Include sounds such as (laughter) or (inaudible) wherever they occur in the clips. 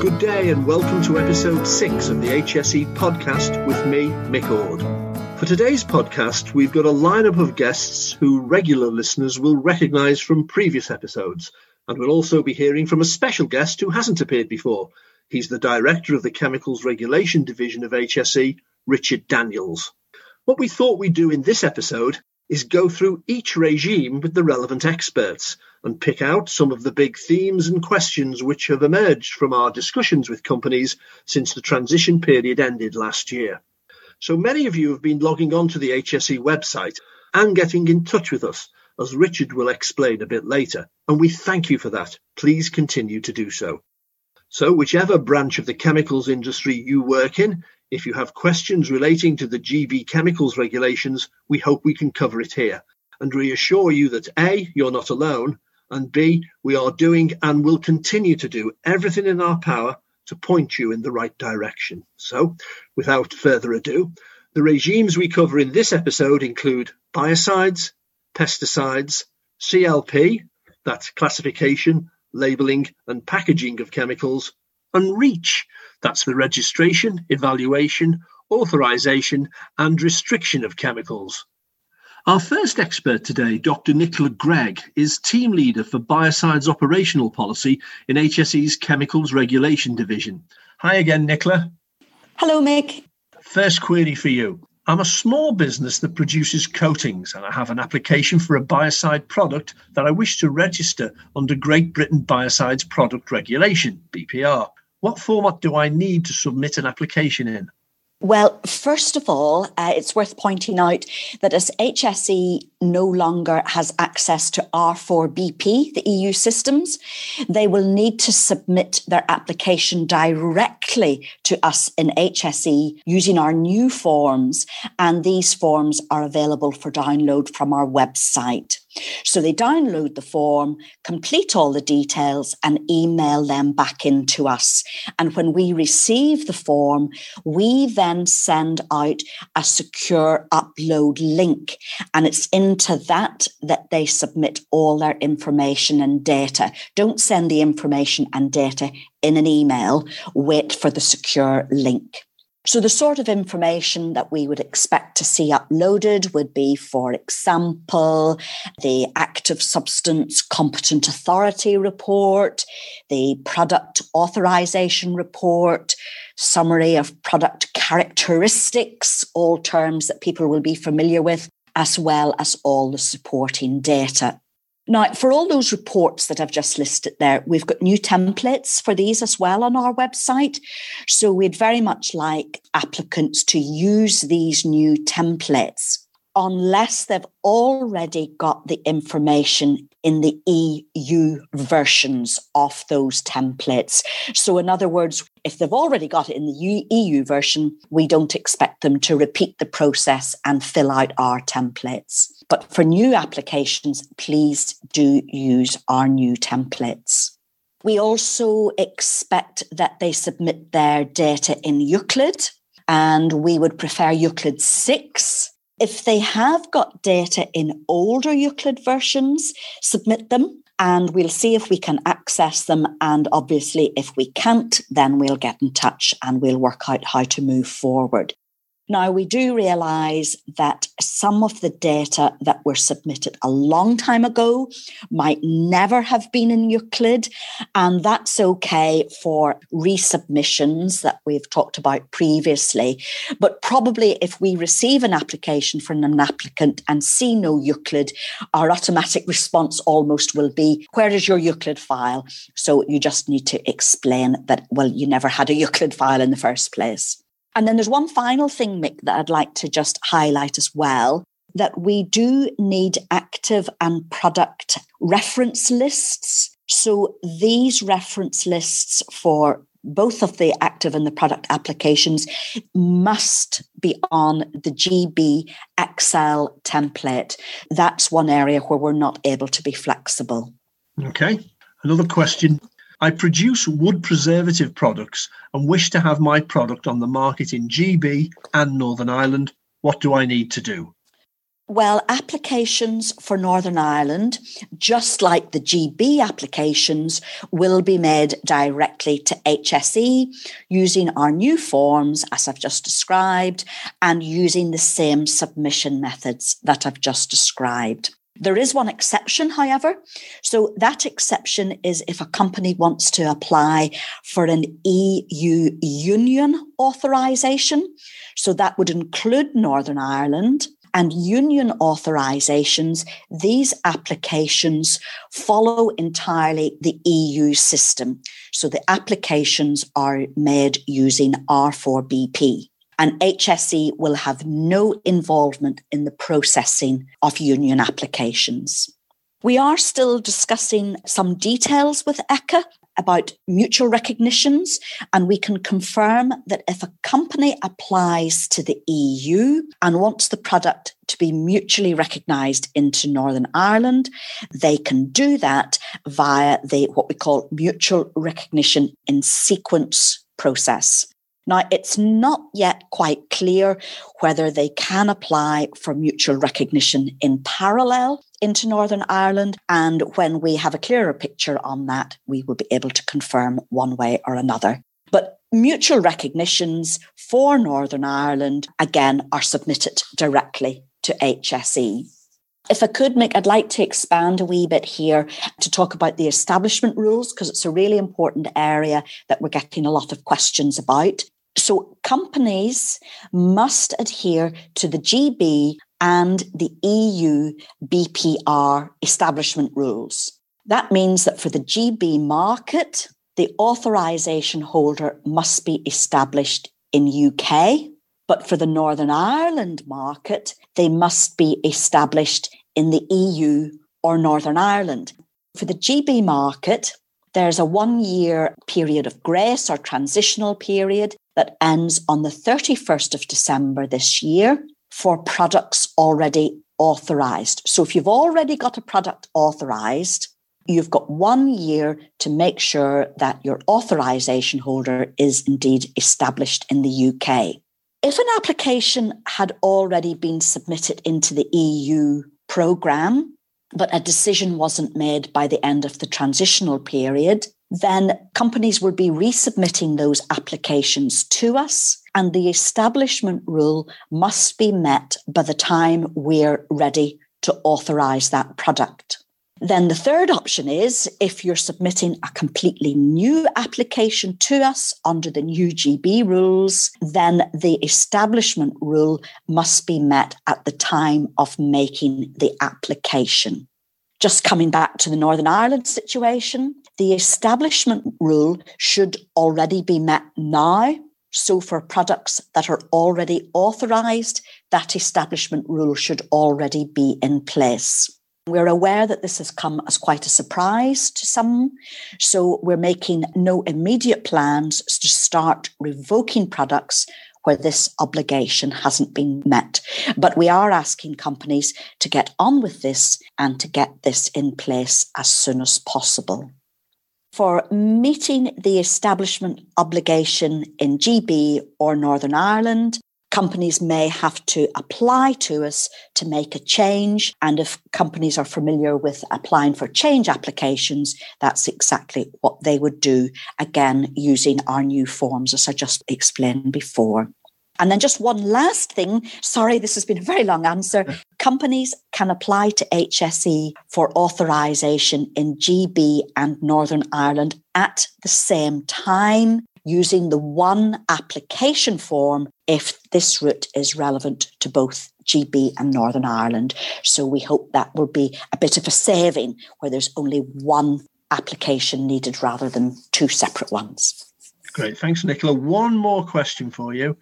Good day and welcome to episode 6 of the HSE podcast with me, Mick Ord. For today's podcast, we've got a lineup of guests who regular listeners will recognise from previous episodes, and we'll also be hearing from a special guest who hasn't appeared before. He's the Director of the Chemicals Regulation Division of HSE, Richard Daniels. What we thought we'd do in this episode is go through each regime with the relevant experts and pick out some of the big themes and questions which have emerged from our discussions with companies since the transition period ended last year. So many of you have been logging on to the HSE website and getting in touch with us, as Richard will explain a bit later, and we thank you for that. Please continue to do so. So, whichever branch of the chemicals industry you work in, if you have questions relating to the GB chemicals regulations, we hope we can cover it here and reassure you that A, you're not alone, and B, we are doing and will continue to do everything in our power to point you in the right direction. So, without further ado, the regimes we cover in this episode include biocides, pesticides, CLP, that's classification, labelling and packaging of chemicals, and REACH, that's the registration, evaluation, authorization, and restriction of chemicals. Our first expert today, Dr. Nicola Gregg, is team leader for Biocides Operational Policy in HSE's Chemicals Regulation Division. Hi again, Nicola. Hello, Mick. First query for you. I'm a small business that produces coatings and I have an application for a biocide product that I wish to register under Great Britain Biocides Product Regulation, BPR. What format do I need to submit an application in? Well, first of all, uh, it's worth pointing out that as HSE no longer has access to R4BP, the EU systems, they will need to submit their application directly to us in HSE using our new forms. And these forms are available for download from our website. So they download the form, complete all the details, and email them back into us. And when we receive the form, we then send out a secure upload link. And it's into that that they submit all their information and data. Don't send the information and data in an email, wait for the secure link. So, the sort of information that we would expect to see uploaded would be, for example, the active substance competent authority report, the product authorization report, summary of product characteristics, all terms that people will be familiar with, as well as all the supporting data. Now, for all those reports that I've just listed there, we've got new templates for these as well on our website. So we'd very much like applicants to use these new templates unless they've already got the information in the EU versions of those templates. So, in other words, if they've already got it in the EU version, we don't expect them to repeat the process and fill out our templates. But for new applications, please do use our new templates. We also expect that they submit their data in IUCLID, and we would prefer IUCLID 6. If they have got data in older IUCLID versions, submit them and we'll see if we can access them. And obviously, if we can't, then we'll get in touch and we'll work out how to move forward. Now, we do realize that some of the data that were submitted a long time ago might never have been in IUCLID, and that's okay for resubmissions that we've talked about previously. But probably if we receive an application from an applicant and see no IUCLID, our automatic response almost will be, Where is your IUCLID file? So you just need to explain that, well, you never had a IUCLID file in the first place. And then there's one final thing, Mick, that I'd like to just highlight as well that we do need active and product reference lists. So these reference lists for both of the active and the product applications must be on the GB Excel template. That's one area where we're not able to be flexible. Okay. Another question I produce wood preservative products and wish to have my product on the market in GB and Northern Ireland. What do I need to do? Well, applications for Northern Ireland, just like the GB applications, will be made directly to HSE using our new forms, as I've just described, and using the same submission methods that I've just described. There is one exception, however. So that exception is if a company wants to apply for an EU union authorization. So that would include Northern Ireland and union authorizations, these applications follow entirely the EU system. So the applications are made using R4BP. And HSE will have no involvement in the processing of union applications. We are still discussing some details with ECHA about mutual recognitions, and we can confirm that if a company applies to the EU and wants the product to be mutually recognised into Northern Ireland, they can do that via the what we call mutual recognition in sequence process. Now, it's not yet quite clear whether they can apply for mutual recognition in parallel into Northern Ireland. And when we have a clearer picture on that, we will be able to confirm one way or another. But mutual recognitions for Northern Ireland, again, are submitted directly to HSE. If I could, Mick, I'd like to expand a wee bit here to talk about the establishment rules because it's a really important area that we're getting a lot of questions about. So companies must adhere to the GB and the EU BPR establishment rules. That means that for the GB market, the authorization holder must be established in UK, but for the Northern Ireland market, they must be established in the EU or Northern Ireland. For the GB market, there's a one year period of grace or transitional period that ends on the 31st of December this year for products already authorized. So if you've already got a product authorized, you've got one year to make sure that your authorization holder is indeed established in the UK. If an application had already been submitted into the EU program, but a decision wasn't made by the end of the transitional period, then companies will be resubmitting those applications to us. And the establishment rule must be met by the time we're ready to authorize that product. Then the third option is if you're submitting a completely new application to us under the new GB rules, then the establishment rule must be met at the time of making the application. Just coming back to the Northern Ireland situation, the establishment rule should already be met now. So, for products that are already authorised, that establishment rule should already be in place. We're aware that this has come as quite a surprise to some. So, we're making no immediate plans to start revoking products where this obligation hasn't been met. But we are asking companies to get on with this and to get this in place as soon as possible. For meeting the establishment obligation in GB or Northern Ireland, companies may have to apply to us to make a change. And if companies are familiar with applying for change applications, that's exactly what they would do, again, using our new forms, as I just explained before. And then just one last thing. Sorry, this has been a very long answer. (laughs) Companies can apply to HSE for authorization in GB and Northern Ireland at the same time using the one application form if this route is relevant to both GB and Northern Ireland. So we hope that will be a bit of a saving where there's only one application needed rather than two separate ones. Great. Thanks, Nicola. One more question for you.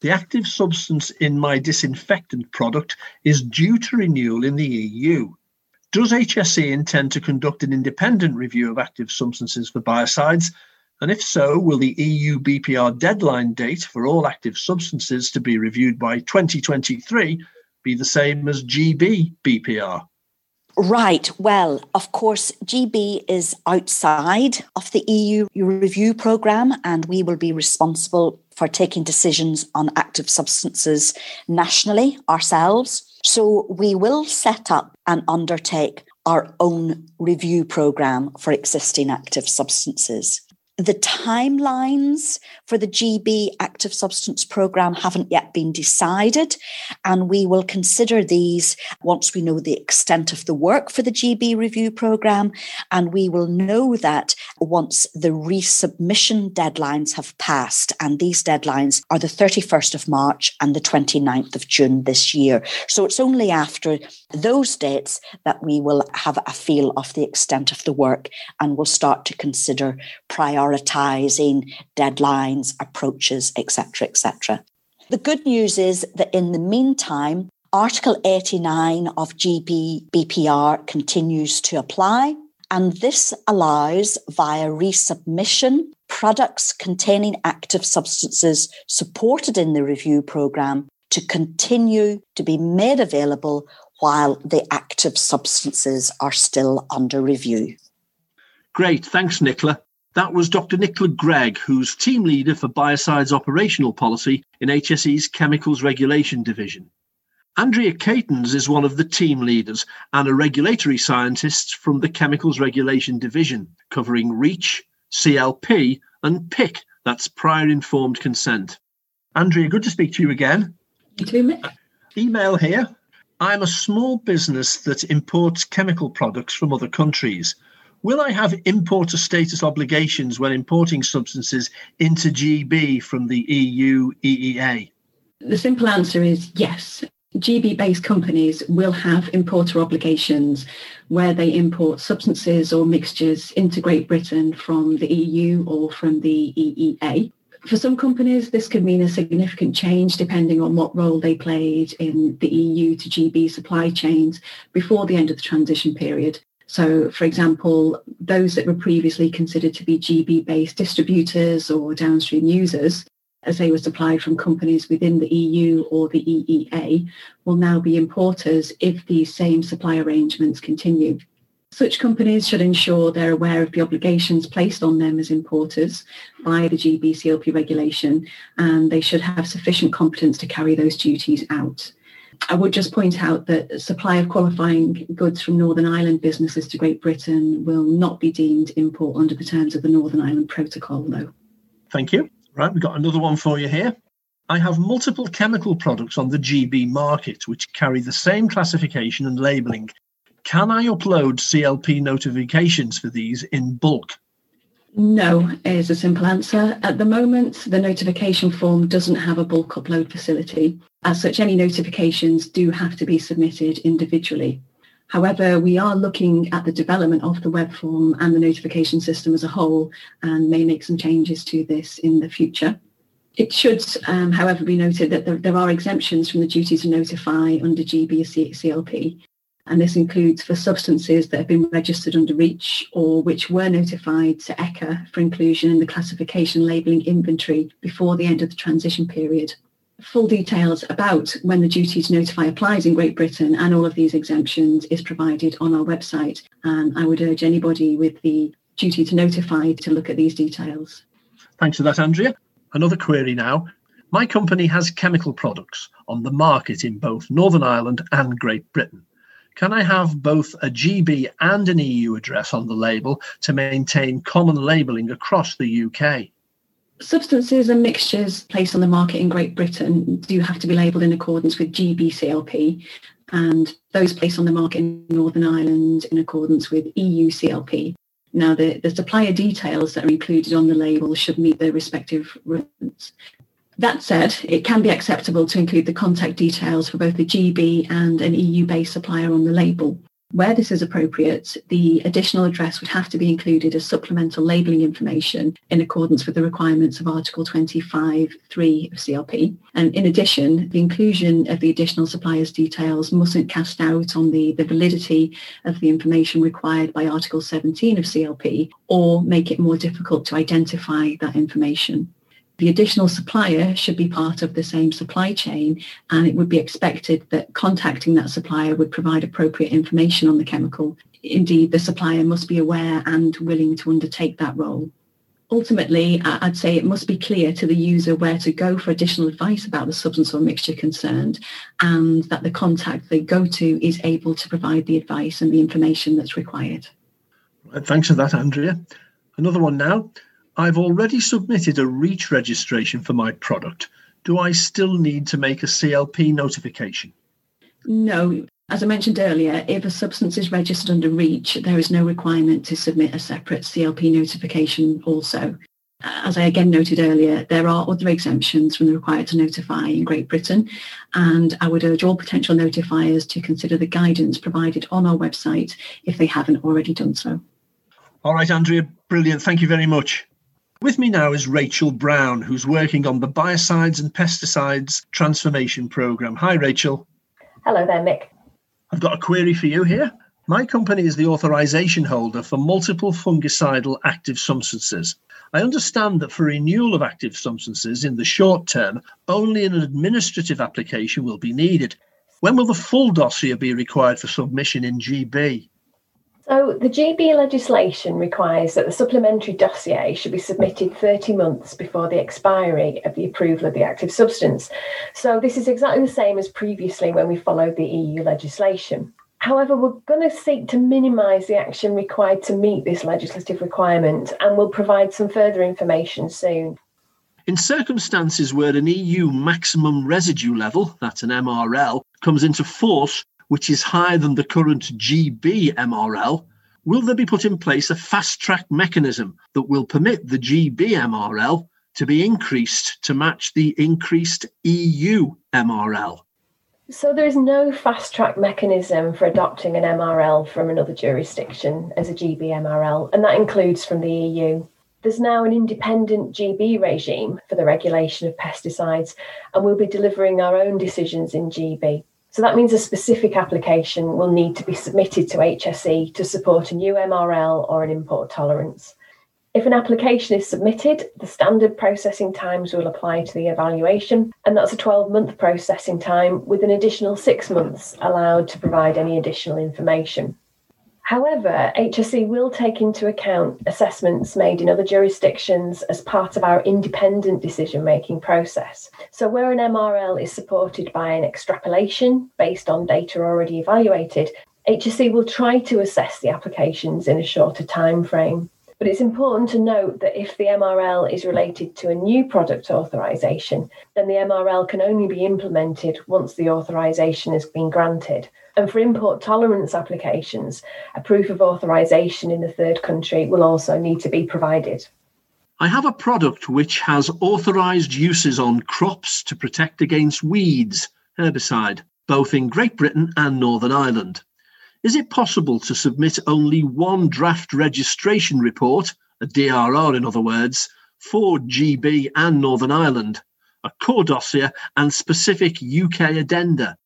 The active substance in my disinfectant product is due to renewal in the EU. Does HSE intend to conduct an independent review of active substances for biocides and if so, will the EU BPR deadline date for all active substances to be reviewed by 2023 be the same as GB BPR? Right. Well, of course, GB is outside of the EU review programme, and we will be responsible for taking decisions on active substances nationally ourselves. So we will set up and undertake our own review program for existing active substances. The timelines for the GB active substance program haven't yet been decided, and we will consider these once we know the extent of the work for the GB review program. And we will know that once the resubmission deadlines have passed, and these deadlines are the 31st of March and the 29th of June this year. So it's only after those dates that we will have a feel of the extent of the work and we'll start to consider prioritising prioritizing approaches, etc., etc. The good news is that in the meantime, Article 89 of GB BPR continues to apply, and this allows via resubmission products containing active substances supported in the review program to continue to be made available while the active substances are still under review. Great, thanks, Nicola. That was Dr. Nicola Gregg, who's team leader for Biocides operational policy in HSE's Chemicals Regulation Division. Andrea Catons is one of the team leaders and a regulatory scientist from the Chemicals Regulation Division, covering REACH, CLP, and PIC, that's prior informed consent. Andrea, good to speak to you again. You too, Mick. Email here. I'm a small business that imports chemical products from other countries. Will I have importer status obligations when importing substances into GB from the EU EEA? The simple answer is yes. GB based companies will have importer obligations where they import substances or mixtures into Great Britain from the EU or from the EEA. For some companies, this could mean a significant change depending on what role they played in the EU to GB supply chains before the end of the transition period. So, for example, those that were previously considered to be GB-based distributors or downstream users, as they were supplied from companies within the EU or the EEA, will now be importers if these same supply arrangements continue. Such companies should ensure they're aware of the obligations placed on them as importers by the GB regulation, and they should have sufficient competence to carry those duties out. I would just point out that supply of qualifying goods from Northern Ireland businesses to Great Britain will not be deemed import under the terms of the Northern Ireland Protocol, though. Thank you. Right, we've got another one for you here. I have multiple chemical products on the GB market which carry the same classification and labelling. Can I upload CLP notifications for these in bulk? No is a simple answer. At the moment, the notification form doesn't have a bulk upload facility. As such, any notifications do have to be submitted individually. However, we are looking at the development of the web form and the notification system as a whole and may make some changes to this in the future. It should, um, however, be noted that there, there, are exemptions from the duty to notify under GB CLP and this includes for substances that have been registered under REACH or which were notified to ECHA for inclusion in the classification labelling inventory before the end of the transition period. Full details about when the duty to notify applies in Great Britain and all of these exemptions is provided on our website and I would urge anybody with the duty to notify to look at these details. Thanks for that, Andrea. Another query now. My company has chemical products on the market in both Northern Ireland and Great Britain. Can I have both a GB and an EU address on the label to maintain common labelling across the UK? Substances and mixtures placed on the market in Great Britain do have to be labelled in accordance with GB CLP and those placed on the market in Northern Ireland in accordance with EU CLP. Now, the, the supplier details that are included on the label should meet their respective requirements. That said, it can be acceptable to include the contact details for both the GB and an EU-based supplier on the label. Where this is appropriate, the additional address would have to be included as supplemental labelling information in accordance with the requirements of Article 25.3 of CLP. And in addition, the inclusion of the additional supplier's details mustn't cast doubt on the, the validity of the information required by Article 17 of CLP or make it more difficult to identify that information. The additional supplier should be part of the same supply chain and it would be expected that contacting that supplier would provide appropriate information on the chemical. Indeed, the supplier must be aware and willing to undertake that role. ultimately, I'd say it must be clear to the user where to go for additional advice about the substance or mixture concerned and that the contact they go to is able to provide the advice and the information that's required. Thanks for that, Andrea. Another one now. I've already submitted a REACH registration for my product. Do I still need to make a CLP notification? No. As I mentioned earlier, if a substance is registered under REACH, there is no requirement to submit a separate CLP notification also. As I again noted earlier, there are other exemptions from the required to notify in Great Britain, and I would urge all potential notifiers to consider the guidance provided on our website if they haven't already done so. All right, Andrea, brilliant. Thank you very much. With me now is Rachel Brown, who's working on the Biocides and Pesticides Transformation Programme. Hi, Rachel. Hello there, Mick. I've got a query for you here. My company is the authorization holder for multiple fungicidal active substances. I understand that for renewal of active substances in the short term, only an administrative application will be needed. When will the full dossier be required for submission in GB? So, the GB legislation requires that the supplementary dossier should be submitted 30 months before the expiry of the approval of the active substance. So, this is exactly the same as previously when we followed the EU legislation. However, we're going to seek to minimise the action required to meet this legislative requirement and we'll provide some further information soon. In circumstances where an EU maximum residue level, that's an MRL, comes into force, which is higher than the current GB MRL, will there be put in place a fast track mechanism that will permit the GB MRL to be increased to match the increased EU MRL? So there is no fast track mechanism for adopting an MRL from another jurisdiction as a GB MRL, and that includes from the EU. There's now an independent GB regime for the regulation of pesticides, and we'll be delivering our own decisions in GB. So that means a specific application will need to be submitted to HSE to support a new MRL or an import tolerance. If an application is submitted, the standard processing times will apply to the evaluation, and that's a 12 month processing time with an additional six months allowed to provide any additional information. However, HSE will take into account assessments made in other jurisdictions as part of our independent decision making process. So, where an MRL is supported by an extrapolation based on data already evaluated, HSE will try to assess the applications in a shorter time frame. But it's important to note that if the MRL is related to a new product authorisation, then the MRL can only be implemented once the authorisation has been granted. And for import tolerance applications, a proof of authorisation in the third country will also need to be provided. I have a product which has authorised uses on crops to protect against weeds, herbicide, both in Great Britain and Northern Ireland. Is it possible to submit only one draft registration report, a DRR in other words, for GB and Northern Ireland, a core dossier and specific UK addenda?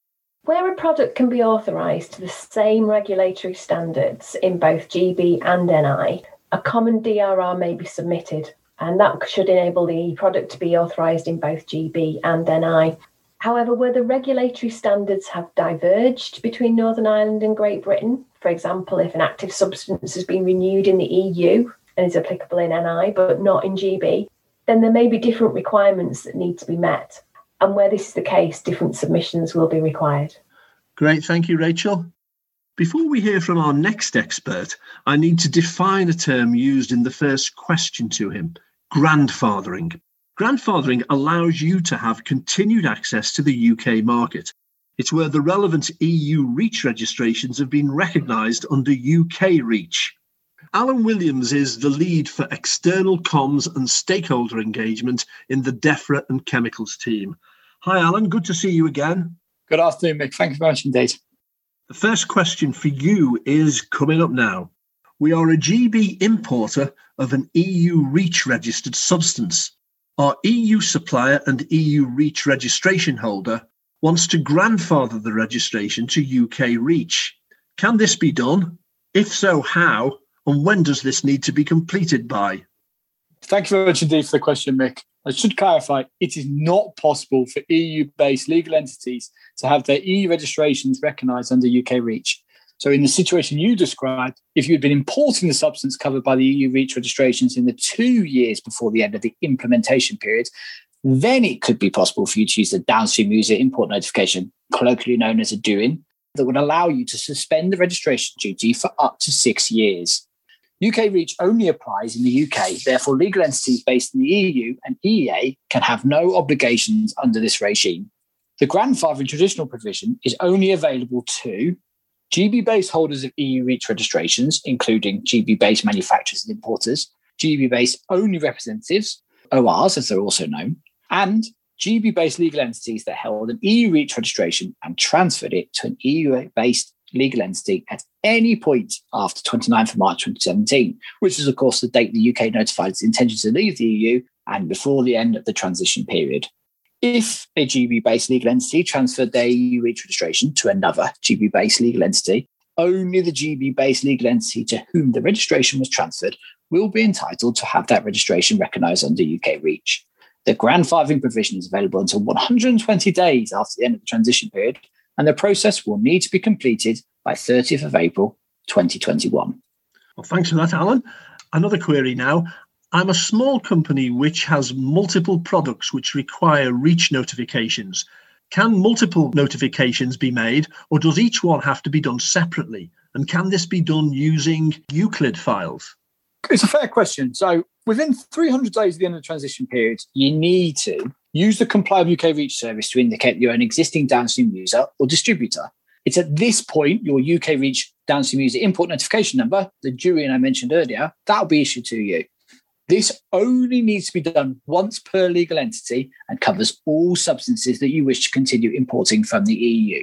Where a product can be authorised to the same regulatory standards in both GB and NI, a common DRR may be submitted, and that should enable the product to be authorised in both GB and NI. However, where the regulatory standards have diverged between Northern Ireland and Great Britain, for example, if an active substance has been renewed in the EU and is applicable in NI but not in GB, then there may be different requirements that need to be met. And where this is the case, different submissions will be required. Great, thank you, Rachel. Before we hear from our next expert, I need to define a term used in the first question to him grandfathering. Grandfathering allows you to have continued access to the UK market. It's where the relevant EU REACH registrations have been recognised under UK REACH. Alan Williams is the lead for external comms and stakeholder engagement in the DEFRA and Chemicals team. Hi, Alan. Good to see you again. Good afternoon, Mick. Thank you very much indeed. The first question for you is coming up now. We are a GB importer of an EU REACH registered substance. Our EU supplier and EU REACH registration holder wants to grandfather the registration to UK REACH. Can this be done? If so, how? And when does this need to be completed by? Thank you very much indeed for the question, Mick. I should clarify it is not possible for EU based legal entities to have their EU registrations recognised under UK REACH. So, in the situation you described, if you had been importing the substance covered by the EU REACH registrations in the two years before the end of the implementation period, then it could be possible for you to use the downstream user import notification, colloquially known as a DUIN, that would allow you to suspend the registration duty for up to six years. UK REACH only applies in the UK, therefore, legal entities based in the EU and EEA can have no obligations under this regime. The grandfathering traditional provision is only available to GB based holders of EU REACH registrations, including GB based manufacturers and importers, GB based only representatives, ORs as they're also known, and GB based legal entities that held an EU REACH registration and transferred it to an EU based legal entity at any point after 29th of March 2017, which is, of course, the date the UK notified its intention to leave the EU and before the end of the transition period. If a GB based legal entity transferred their EU REACH registration to another GB based legal entity, only the GB based legal entity to whom the registration was transferred will be entitled to have that registration recognised under UK REACH. The grandfathering provision is available until 120 days after the end of the transition period, and the process will need to be completed by 30th of April 2021. Well, thanks for that, Alan. Another query now. I'm a small company which has multiple products which require REACH notifications. Can multiple notifications be made, or does each one have to be done separately? And can this be done using IUCLID files? It's a fair question. So, within 300 days of the end of the transition period, you need to use the Comply with UK Reach service to indicate you're an existing downstream user or distributor. It's at this point your UK Reach downstream user import notification number, the DUIN I mentioned earlier, that'll be issued to you. This only needs to be done once per legal entity and covers all substances that you wish to continue importing from the EU.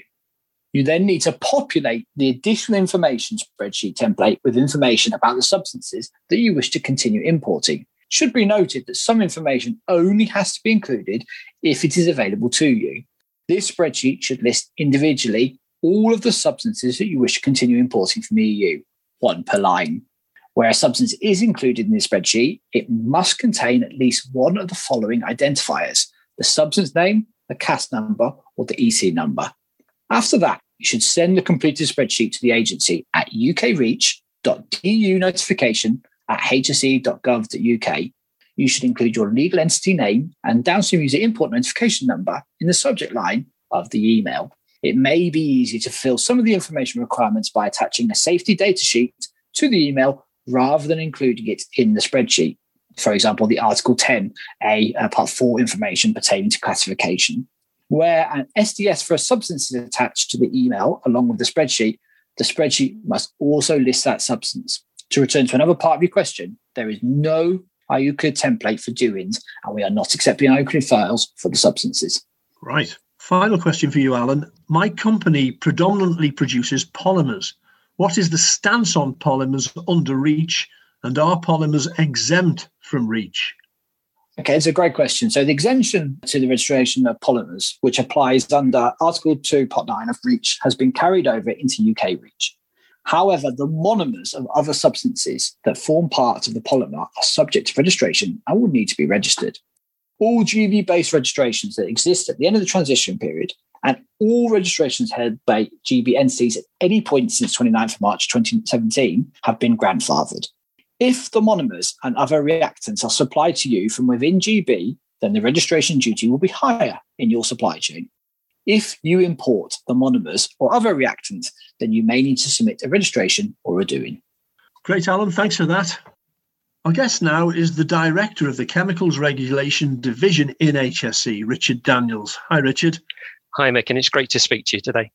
You then need to populate the additional information spreadsheet template with information about the substances that you wish to continue importing. Should be noted that some information only has to be included if it is available to you. This spreadsheet should list individually all of the substances that you wish to continue importing from the EU, one per line. Where a substance is included in the spreadsheet, it must contain at least one of the following identifiers the substance name, the CAS number, or the EC number. After that, you should send the completed spreadsheet to the agency at ukreach.eu notification at hse.gov.uk. You should include your legal entity name and downstream user import notification number in the subject line of the email. It may be easy to fill some of the information requirements by attaching a safety data sheet to the email rather than including it in the spreadsheet. For example, the Article 10, a uh, Part 4 information pertaining to classification. Where an SDS for a substance is attached to the email along with the spreadsheet, the spreadsheet must also list that substance. To return to another part of your question, there is no IUCLID template for DUINs, and we are not accepting IUCLID files for the substances. Right. Final question for you, Alan. My company predominantly produces polymers. What is the stance on polymers under REACH, and are polymers exempt from REACH? Okay, it's a great question. So the exemption to the registration of polymers, which applies under Article 2, Part 9 of REACH, has been carried over into UK REACH. However, the monomers of other substances that form part of the polymer are subject to registration and will need to be registered. All GB based registrations that exist at the end of the transition period and all registrations held by GB entities at any point since 29th of March 2017 have been grandfathered. If the monomers and other reactants are supplied to you from within GB, then the registration duty will be higher in your supply chain. If you import the monomers or other reactants, then you may need to submit a registration or a DUIN. Great, Alan. Thanks for that. Our guest now is the Director of the Chemicals Regulation Division in HSE, Richard Daniels. Hi, Richard. Hi, Mick, and it's great to speak to you today.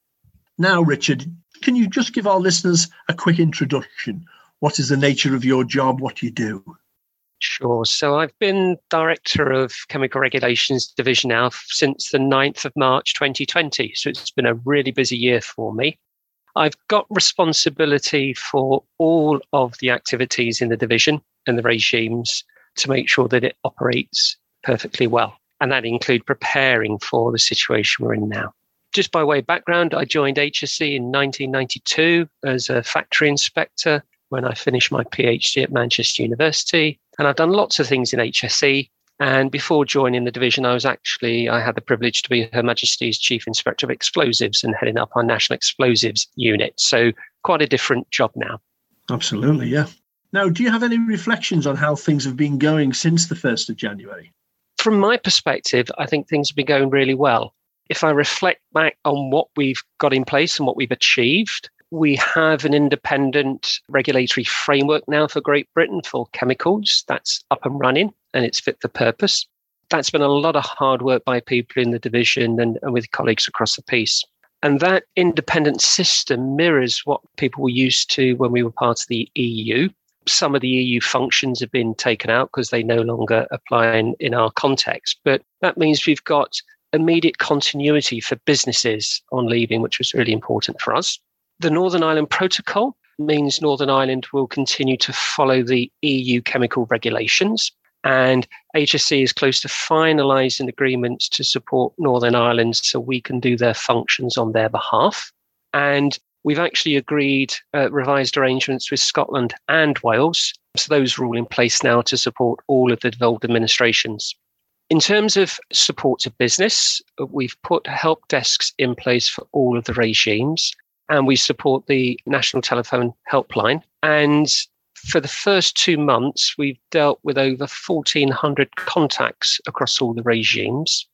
Now, Richard, can you just give our listeners a quick introduction? What is the nature of your job? What do you do? Sure. So I've been Director of Chemical Regulations Division now since the 9th of March 2020. So it's been a really busy year for me. I've got responsibility for all of the activities in the division and the regimes to make sure that it operates perfectly well. And that include preparing for the situation we're in now. Just by way of background, I joined HSE in 1992 as a factory inspector when I finished my PhD at Manchester University. And I've done lots of things in HSE. And before joining the division, I was actually, I had the privilege to be Her Majesty's Chief Inspector of Explosives and heading up our National Explosives Unit. So quite a different job now. Absolutely, yeah. Now, do you have any reflections on how things have been going since the 1st of January? From my perspective, I think things have been going really well. If I reflect back on what we've got in place and what we've achieved, we have an independent regulatory framework now for Great Britain for chemicals that's up and running and it's fit for purpose. That's been a lot of hard work by people in the division and, and with colleagues across the piece. And that independent system mirrors what people were used to when we were part of the EU some of the EU functions have been taken out because they no longer apply in, in our context. But that means we've got immediate continuity for businesses on leaving, which was really important for us. The Northern Ireland Protocol means Northern Ireland will continue to follow the EU chemical regulations. And HSE is close to finalising agreements to support Northern Ireland so we can do their functions on their behalf. And We've actually agreed uh, revised arrangements with Scotland and Wales. So those are all in place now to support all of the devolved administrations. In terms of support to business, we've put help desks in place for all of the regimes and we support the National Telephone Helpline. And for the first two months, we've dealt with over 1,400 contacts across all the regimes.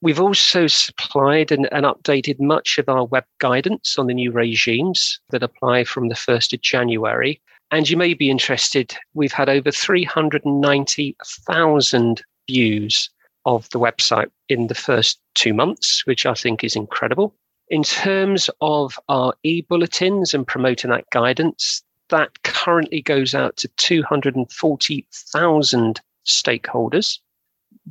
We've also supplied and, and, updated much of our web guidance on the new regimes that apply from the 1st of January. And you may be interested, we've had over 390,000 views of the website in the first two months, which I think is incredible. In terms of our e bulletins and promoting that guidance, that currently goes out to 240,000 stakeholders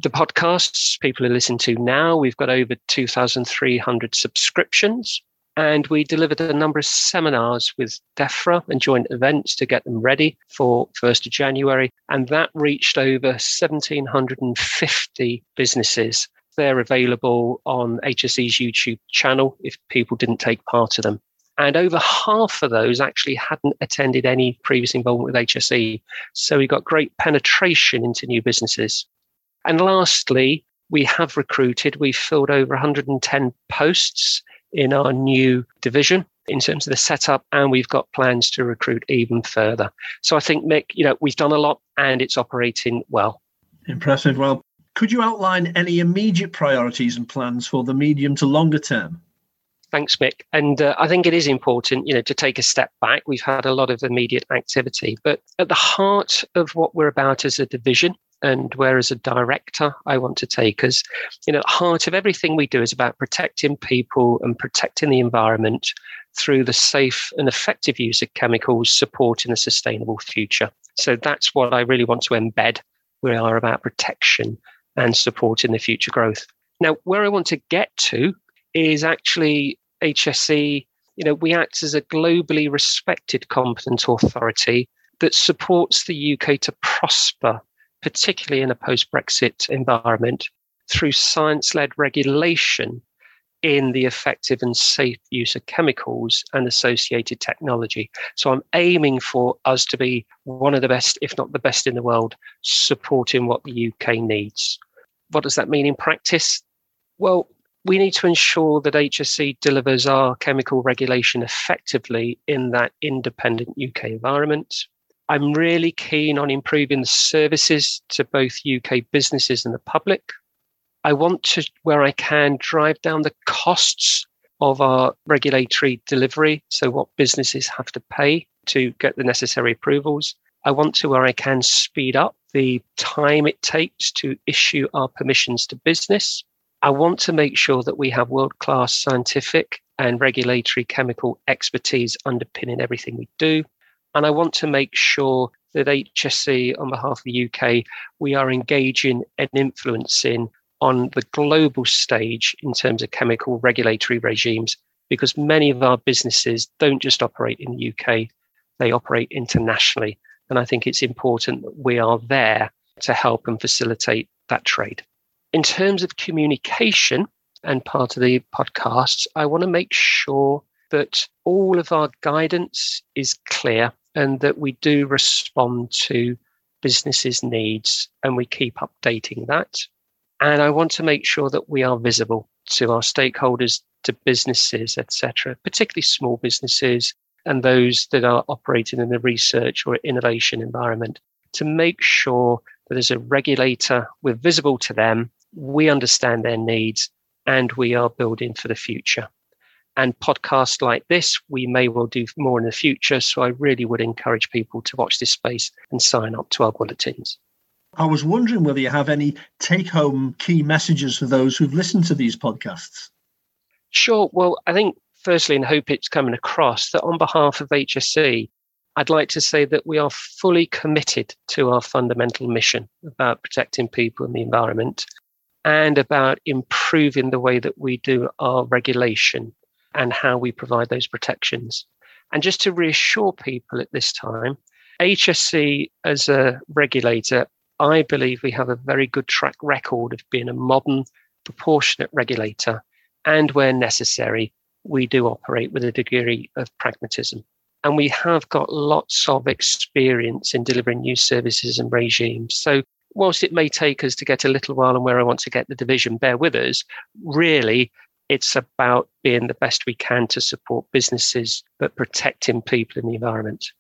the podcasts people are listening to now, we've got over 2,300 subscriptions. And we delivered a number of seminars with DEFRA and joint events to get them ready for 1st of January. And that reached over 1,750 businesses. They're available on HSE's YouTube channel if people didn't take part of them. And over half of those actually hadn't attended any previous involvement with HSE. So we got great penetration into new businesses. And lastly, we have recruited, we've filled over 110 posts in our new division in terms of the setup, and we've got plans to recruit even further. So I think, Mick, you know, we've done a lot and it's operating well. Impressive. Well, could you outline any immediate priorities and plans for the medium to longer term? Thanks, Mick. And uh, I think it is important, you know, to take a step back. We've had a lot of immediate activity, but at the heart of what we're about as a division and where as a director I want to take us. You know, heart of everything we do is about protecting people and protecting the environment through the safe and effective use of chemicals, supporting a sustainable future. So that's what I really want to embed. We are about protection and supporting the future growth. Now, where I want to get to is actually HSE. You know, we act as a globally respected competent authority that supports the UK to prosper particularly in a post Brexit environment, through science led regulation in the effective and safe use of chemicals and associated technology. So I'm aiming for us to be one of the best, if not the best in the world, supporting what the UK needs. What does that mean in practice? Well, we need to ensure that HSE delivers our chemical regulation effectively in that independent UK environment. I'm really keen on improving the services to both UK businesses and the public. I want to, where I can, drive down the costs of our regulatory delivery. So, what businesses have to pay to get the necessary approvals. I want to, where I can, speed up the time it takes to issue our permissions to business. I want to make sure that we have world class scientific and regulatory chemical expertise underpinning everything we do. And I want to make sure that HSE, on behalf of the UK, we are engaging and influencing on the global stage in terms of chemical regulatory regimes, because many of our businesses don't just operate in the UK, they operate internationally. And I think it's important that we are there to help and facilitate that trade. In terms of communication and part of the podcasts, I want to make sure that all of our guidance is clear and that we do respond to businesses' needs and we keep updating that. And I want to make sure that we are visible to our stakeholders, to businesses, etc., particularly small businesses and those that are operating in the research or innovation environment to make sure that as a regulator, we're visible to them, we understand their needs, and we are building for the future. And podcasts like this, we may well do more in the future. So I really would encourage people to watch this space and sign up to our bulletins. I was wondering whether you have any take home key messages for those who've listened to these podcasts. Sure. Well, I think firstly, and hope it's coming across that on behalf of HSE, I'd like to say that we are fully committed to our fundamental mission about protecting people and the environment and about improving the way that we do our regulation and how we provide those protections. And just to reassure people at this time, HSE as a regulator, I believe we have a very good track record of being a modern, proportionate regulator. And where necessary, we do operate with a degree of pragmatism. And we have got lots of experience in delivering new services and regimes. So, whilst it may take us to get a little while and where I want to get the division, bear with us. Really, it's about being the best we can to support businesses, but protecting people in the environment.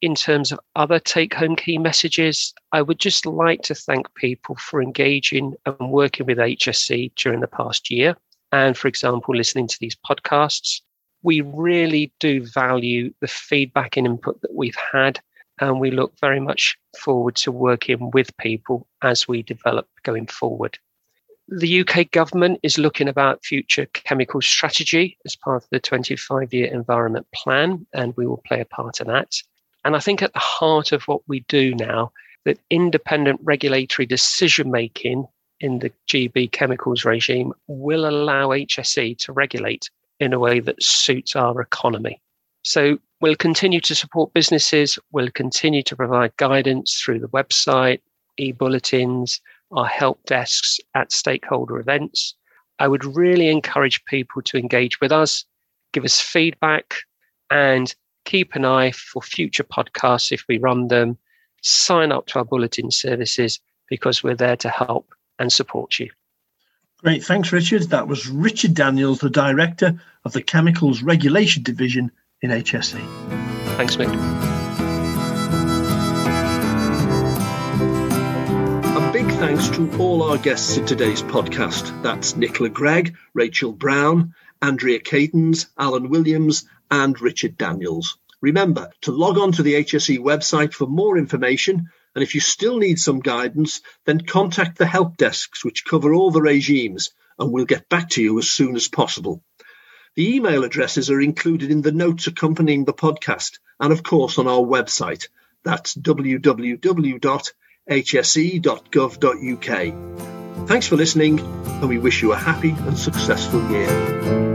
In terms of other take home key messages, I would just like to thank people for engaging and working with HSE during the past year. And for example, listening to these podcasts. We really do value the feedback and input that we've had. And we look very much forward to working with people as we develop going forward. The UK government is looking about future chemical strategy as part of the 25 year environment plan, and we will play a part in that. And I think at the heart of what we do now, that independent regulatory decision making in the GB chemicals regime will allow HSE to regulate in a way that suits our economy. So we'll continue to support businesses, we'll continue to provide guidance through the website, e bulletins, our help desks at stakeholder events. I would really encourage people to engage with us, give us feedback, and keep an eye for future podcasts if we run them. Sign up to our bulletin services because we're there to help and support you. Great. Thanks, Richard. That was Richard Daniels, the Director of the Chemicals Regulation Division in HSE. Thanks, Mick. Thanks to all our guests in today's podcast. That's Nicola Gregg, Rachel Brown, Andrea Cadens, Alan Williams, and Richard Daniels. Remember to log on to the HSE website for more information. And if you still need some guidance, then contact the help desks, which cover all the regimes, and we'll get back to you as soon as possible. The email addresses are included in the notes accompanying the podcast, and of course on our website. That's www hse.gov.uk. Thanks for listening, and we wish you a happy and successful year.